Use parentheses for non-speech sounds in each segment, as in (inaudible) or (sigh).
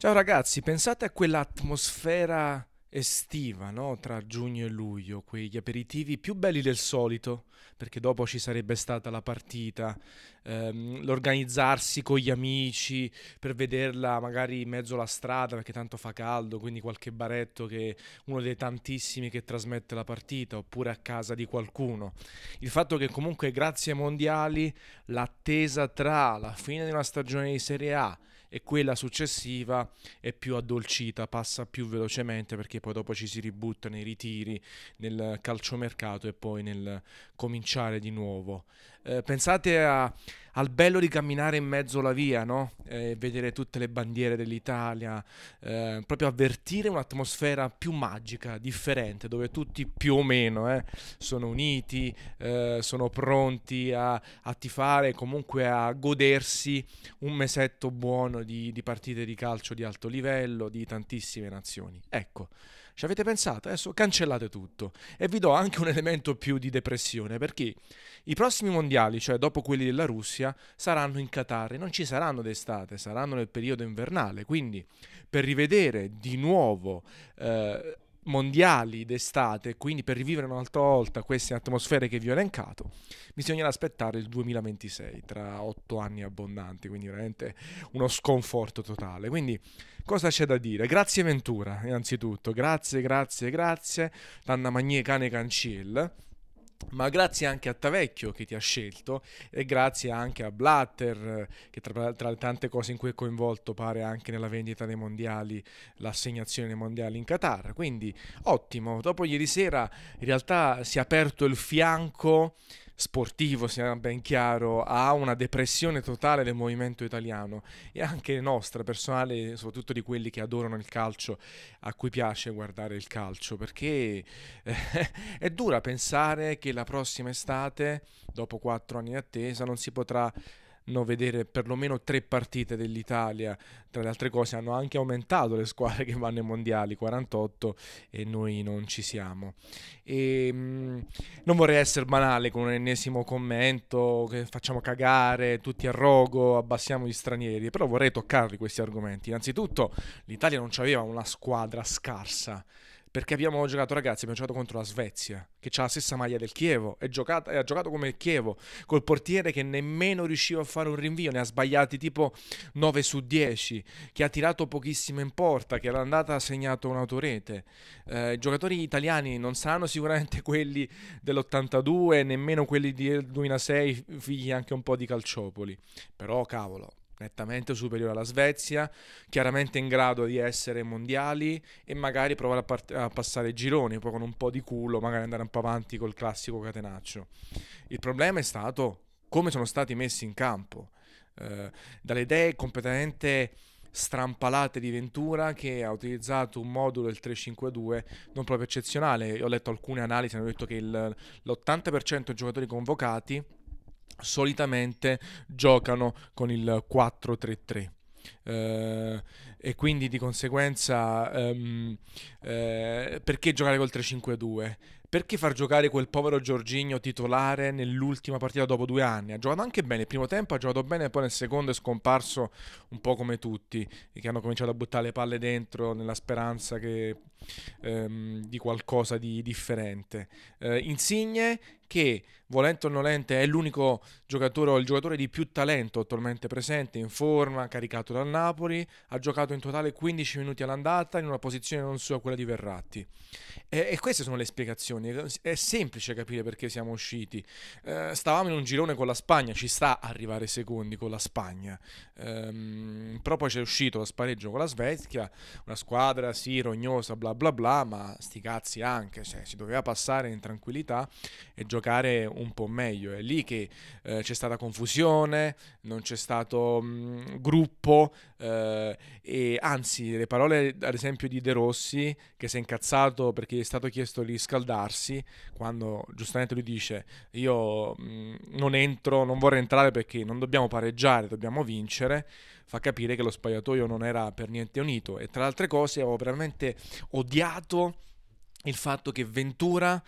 Ciao ragazzi, pensate a quell'atmosfera estiva, no? Tra giugno e luglio, quegli aperitivi più belli del solito, perché dopo ci sarebbe stata la partita, ehm, l'organizzarsi con gli amici per vederla magari in mezzo alla strada, perché tanto fa caldo, quindi qualche baretto che è uno dei tantissimi che trasmette la partita, oppure a casa di qualcuno. Il fatto che comunque grazie ai mondiali l'attesa tra la fine di una stagione di Serie A e quella successiva è più addolcita, passa più velocemente perché poi dopo ci si ributta nei ritiri, nel calciomercato e poi nel cominciare di nuovo. Eh, pensate a, al bello di camminare in mezzo alla via, no? Eh, vedere tutte le bandiere dell'Italia, eh, proprio avvertire un'atmosfera più magica, differente, dove tutti più o meno eh, sono uniti, eh, sono pronti a, a tifare, comunque a godersi un mesetto buono di, di partite di calcio di alto livello, di tantissime nazioni. Ecco. Ci avete pensato? Adesso cancellate tutto e vi do anche un elemento più di depressione perché i prossimi mondiali, cioè dopo quelli della Russia, saranno in Qatar e non ci saranno d'estate, saranno nel periodo invernale. Quindi per rivedere di nuovo eh, mondiali d'estate, quindi per rivivere un'altra volta queste atmosfere che vi ho elencato, bisognerà aspettare il 2026, tra otto anni abbondanti, quindi veramente uno sconforto totale. Quindi cosa c'è da dire? Grazie Ventura, innanzitutto, grazie, grazie, grazie, Tanna Magnie Cane Canciel ma grazie anche a Tavecchio che ti ha scelto e grazie anche a Blatter che tra, tra, le tante cose in cui è coinvolto pare anche nella vendita dei mondiali, l'assegnazione dei mondiali in Qatar. Quindi ottimo, dopo ieri sera in realtà si è aperto il fianco sportivo, sia ben chiaro, ha una depressione totale del movimento italiano e anche nostra, personale, soprattutto di quelli che adorano il calcio, a cui piace guardare il calcio, perché eh, (laughs) è dura pensare che la prossima estate, dopo quattro anni di attesa, non si potrà no, vedere perlomeno tre partite dell'Italia. Tra le altre cose hanno anche aumentato le squadre che vanno ai mondiali, 48 e noi non ci siamo. E, mh, mm, non vorrei essere banale con un ennesimo commento che facciamo cagare, tutti a rogo, abbassiamo gli stranieri, però vorrei toccarli questi argomenti. Innanzitutto l'Italia non aveva una squadra scarsa perché abbiamo giocato, ragazzi, abbiamo giocato contro la Svezia, che ha la stessa maglia del Chievo, e, ha giocato come il Chievo, col portiere che nemmeno riusciva a fare un rinvio, ne ha sbagliati tipo 9 su 10, che ha tirato pochissimo in porta, che all'andata ha segnato un'autorete. Eh, I giocatori italiani non saranno sicuramente (laughs) quelli dell'82, nemmeno quelli del 2006, figli anche un po' di calciopoli, però cavolo, nettamente superiore alla Svezia, chiaramente in grado di essere mondiali e magari provare a, part- a, passare gironi, poi con un po' di culo magari andare un po' avanti col classico catenaccio. Il problema è stato come sono stati messi in campo, eh, dalle idee completamente strampalate di Ventura che ha utilizzato un modulo del 352 non proprio eccezionale. Io ho letto alcune analisi, hanno detto che il, l'80% dei giocatori convocati solitamente giocano con il 4-3-3. Uh, eh, e quindi di conseguenza um, uh, perché giocare col 3-5-2? Perché far giocare quel povero Giorginio titolare nell'ultima partita dopo due anni? Ha giocato anche bene, il primo tempo ha giocato bene, poi nel secondo è scomparso un po' come tutti, che hanno cominciato a buttare le palle dentro nella speranza che, um, di qualcosa di differente. Uh, Insigne che volente o nolente è l'unico giocatore o il giocatore di più talento attualmente presente, in forma, caricato dal Napoli, ha giocato in totale 15 minuti all'andata in una posizione non sua quella di Verratti. E, e queste sono le spiegazioni, è semplice capire perché siamo usciti. Eh, stavamo in un girone con la Spagna, ci sta arrivare secondi con la Spagna, ehm, però poi c'è uscito lo spareggio con la Svezia, una squadra sì, rognosa, bla bla bla, ma sti cazzi anche, cioè, si doveva passare in tranquillità e giocare giocare un po' meglio. È lì che eh, c'è stata confusione, non c'è stato mh, gruppo eh, e anzi le parole ad esempio di De Rossi che si è incazzato perché gli è stato chiesto di scaldarsi quando giustamente lui dice io mh, non entro, non vorrei entrare perché non dobbiamo pareggiare, dobbiamo vincere fa capire che lo spogliatoio non era per niente unito e tra le altre cose avevo veramente odiato il fatto che Ventura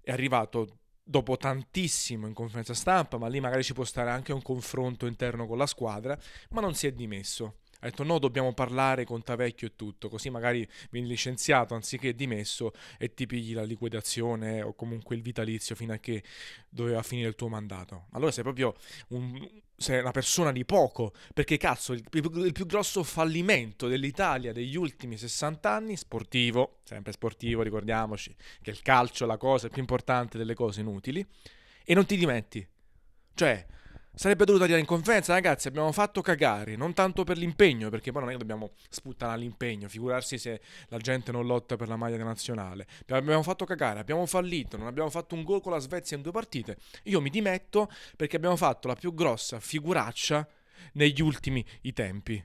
è arrivato dopo tantissimo in conferenza stampa, ma lì magari ci può stare anche un confronto interno con la squadra, ma non si è dimesso. Ha detto no, dobbiamo parlare con Tavecchio e tutto, così magari vieni licenziato anziché dimesso e ti pigli la liquidazione o comunque il vitalizio fino a che doveva finire il tuo mandato. Allora sei proprio un, sei una persona di poco, perché cazzo, il, il, più grosso fallimento dell'Italia degli ultimi 60 anni, sportivo, sempre sportivo, ricordiamoci che il calcio è la cosa più importante delle cose inutili, e non ti dimetti. Cioè, Sarebbe dovuto dire in conferenza, ragazzi, abbiamo fatto cagare, non tanto per l'impegno, perché poi non è che dobbiamo sputtanare l'impegno, figurarsi se la gente non lotta per la maglia nazionale. Abbiamo fatto cagare, abbiamo fallito, non abbiamo fatto un gol con la Svezia in due partite. Io mi dimetto perché abbiamo fatto la più grossa figuraccia negli ultimi tempi.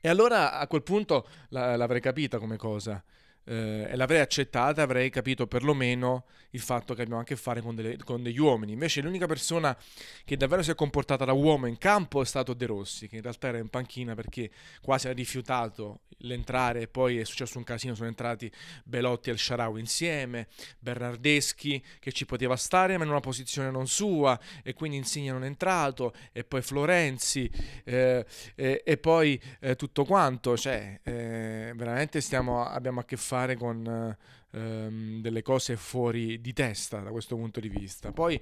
E allora a quel punto l'avrei capita come cosa eh, e l'avrei accettata, avrei capito perlomeno il fatto che abbiamo a che fare con, delle, con, degli uomini. Invece l'unica persona che davvero si è comportata da uomo in campo è stato De Rossi, che in realtà era in panchina perché quasi ha rifiutato l'entrare poi è successo un casino, sono entrati Belotti e El Sharawi insieme, Bernardeschi che ci poteva stare ma in una posizione non sua e quindi Insigne non è entrato e poi Florenzi eh, e, e, poi eh, tutto quanto, cioè eh, veramente stiamo, abbiamo a che fare con ehm, delle cose fuori di testa da questo punto di vista. Poi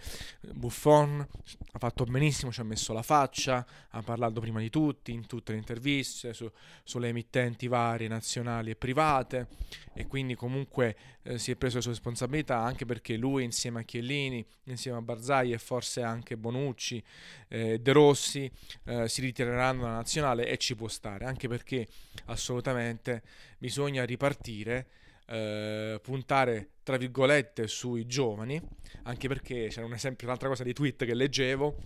Buffon ha fatto benissimo, ci ha messo la faccia, ha parlato prima di tutti, in tutte le interviste, su, sulle emittenti varie, nazionali e private, e quindi comunque eh, si è preso le sue responsabilità anche perché lui insieme a Chiellini, insieme a Barzai e forse anche Bonucci, eh, De Rossi eh, si ritireranno dalla nazionale e ci può stare, anche perché assolutamente bisogna ripartire eh, puntare tra virgolette sui giovani, anche perché c'era un esempio, un'altra cosa di tweet che leggevo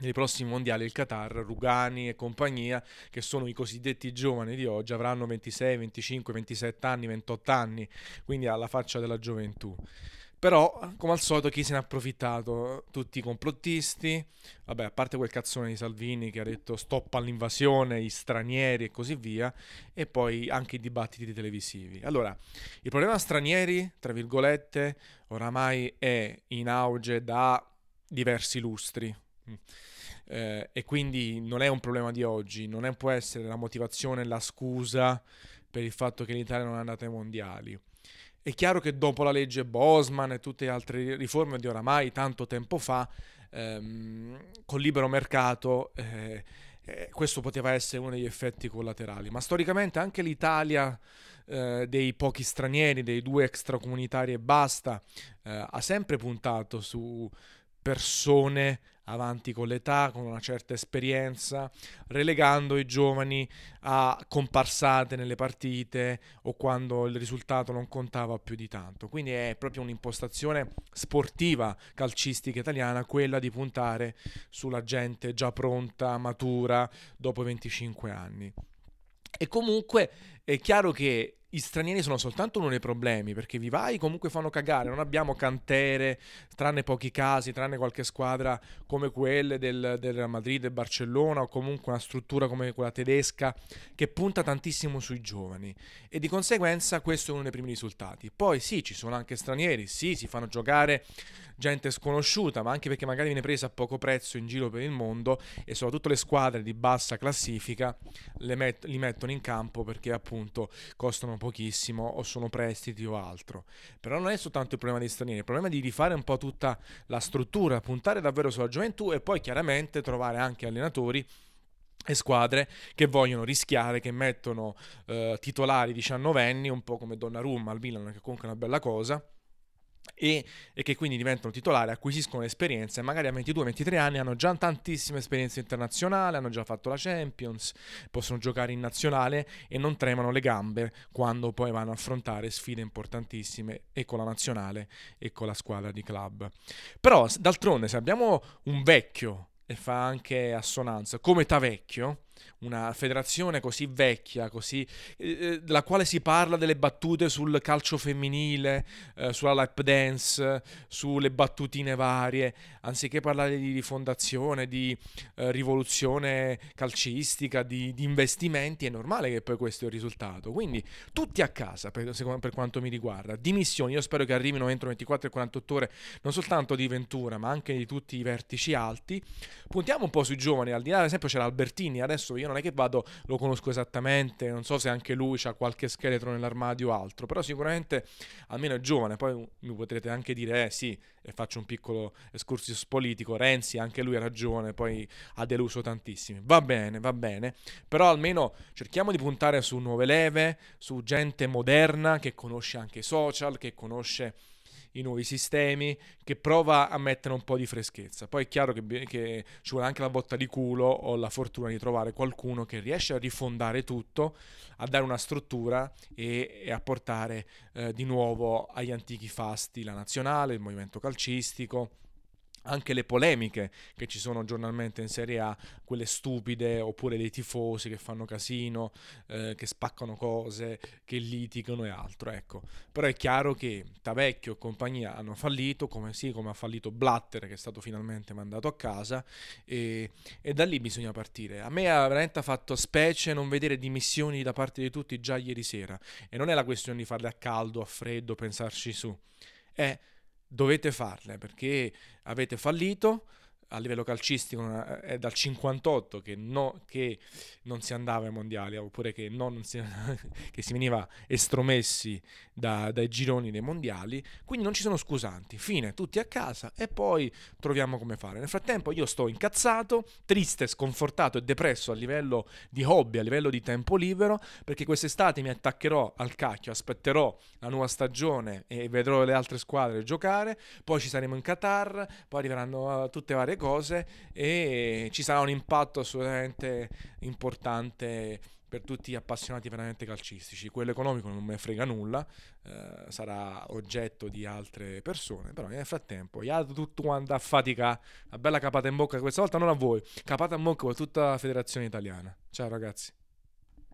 nei prossimi mondiali il Qatar, Rugani e compagnia, che sono i cosiddetti giovani di oggi, avranno 26, 25, 27 anni, 28 anni, quindi alla faccia della gioventù. Però, come al solito, chi se ne ha approfittato? Tutti i complottisti, vabbè, a parte quel cazzone di Salvini che ha detto stop all'invasione, gli stranieri e così via, e poi anche i dibattiti televisivi. Allora, il problema stranieri, tra virgolette, oramai è in auge da diversi lustri. Eh, e quindi non è un problema di oggi, non è, può essere la motivazione, la scusa per il fatto che l'Italia non è andata ai mondiali è chiaro che dopo la legge Bosman e tutte le altre riforme di oramai tanto tempo fa, ehm, col libero mercato, eh, eh, questo poteva essere uno degli effetti collaterali. Ma storicamente anche l'Italia eh, dei pochi stranieri, dei due extracomunitari e basta, eh, ha sempre puntato su persone avanti con l'età, con una certa esperienza, relegando i giovani a comparsate nelle partite o quando il risultato non contava più di tanto. Quindi è proprio un'impostazione sportiva calcistica italiana quella di puntare sulla gente già pronta, matura, dopo 25 anni. E comunque è chiaro che gli stranieri sono soltanto uno dei problemi, perché Vivai comunque fanno cagare, non abbiamo cantere, tranne pochi casi, tranne qualche squadra come quelle del, del Real Madrid, del Barcellona o comunque una struttura come quella tedesca che punta tantissimo sui giovani e di conseguenza questo è uno dei primi risultati. Poi sì, ci sono anche stranieri, sì, si fanno giocare gente sconosciuta, ma anche perché magari viene presa a poco prezzo in giro per il mondo e soprattutto le squadre di bassa classifica met- li mettono in campo perché appunto costano pochissimo o sono prestiti o altro. Però non è soltanto il problema dei stranieri, il problema è di rifare un po' tutta la struttura, puntare davvero sulla gioventù e poi chiaramente trovare anche allenatori e squadre che vogliono rischiare, che mettono eh, titolari diciannovenni, un po' come Donnarumma al Milan, che comunque è una bella cosa, e, e, che quindi diventano titolari, acquisiscono esperienza e magari a 22-23 anni hanno già tantissime esperienze internazionali, hanno già fatto la Champions, possono giocare in nazionale e non tremano le gambe quando poi vanno a affrontare sfide importantissime e con la nazionale e con la squadra di club. Però d'altronde se abbiamo un vecchio e fa anche assonanza come Tavecchio, una federazione così vecchia, così, eh, eh, della quale si parla delle battute sul calcio femminile, eh, sulla lap dance, sulle battutine varie, anziché parlare di rifondazione, di eh, rivoluzione calcistica, di, di, investimenti, è normale che poi questo è il risultato. Quindi tutti a casa, per, per quanto mi riguarda. Dimissioni, io spero che arrivino entro 24 e 48 ore, non soltanto di Ventura, ma anche di tutti i vertici alti. Puntiamo un po' sui giovani, al di là, ad esempio c'era Albertini, adesso adesso io non è che vado, lo conosco esattamente, non so se anche lui ha qualche scheletro nell'armadio o altro, però sicuramente almeno è giovane, poi mi potrete anche dire, eh sì, e faccio un piccolo escursus politico, Renzi anche lui ha ragione, poi ha deluso tantissimi. Va bene, va bene, però almeno cerchiamo di puntare su nuove leve, su gente moderna che conosce anche i social, che conosce i nuovi sistemi, che prova a mettere un po' di freschezza. Poi è chiaro che, che, ci vuole anche la botta di culo o la fortuna di trovare qualcuno che riesce a rifondare tutto, a dare una struttura e, e a portare eh, di nuovo agli antichi fasti la nazionale, il movimento calcistico anche le polemiche che ci sono giornalmente in Serie A, quelle stupide, oppure dei tifosi che fanno casino, eh, che spaccano cose, che litigano e altro, ecco. Però è chiaro che Tavecchio e compagnia hanno fallito, come sì, come ha fallito Blatter che è stato finalmente mandato a casa e, e da lì bisogna partire. A me ha veramente fatto specie non vedere dimissioni da parte di tutti già ieri sera e non è la questione di farle a caldo, a freddo, pensarci su. È dovete farle perché avete fallito a livello calcistico eh, è dal 58 che, no, che non si andava ai mondiali oppure che, non si, (laughs) che si veniva estromessi da, dai gironi dei mondiali. Quindi non ci sono scusanti. Fine tutti a casa e poi troviamo come fare. Nel frattempo io sto incazzato triste sconfortato e depresso a livello di hobby a livello di tempo libero perché quest'estate mi attaccherò al cacchio aspetterò la nuova stagione e vedrò le altre squadre giocare poi ci saremo in Qatar poi arriveranno uh, tutte varie cose e ci sarà un impatto assolutamente importante per tutti gli appassionati veramente calcistici. Quello economico non me frega nulla, eh, sarà oggetto di altre persone, però nel frattempo, io tutto quanto a fatica, una bella capata in bocca, questa volta non a voi, capata in bocca per tutta la federazione italiana. Ciao ragazzi.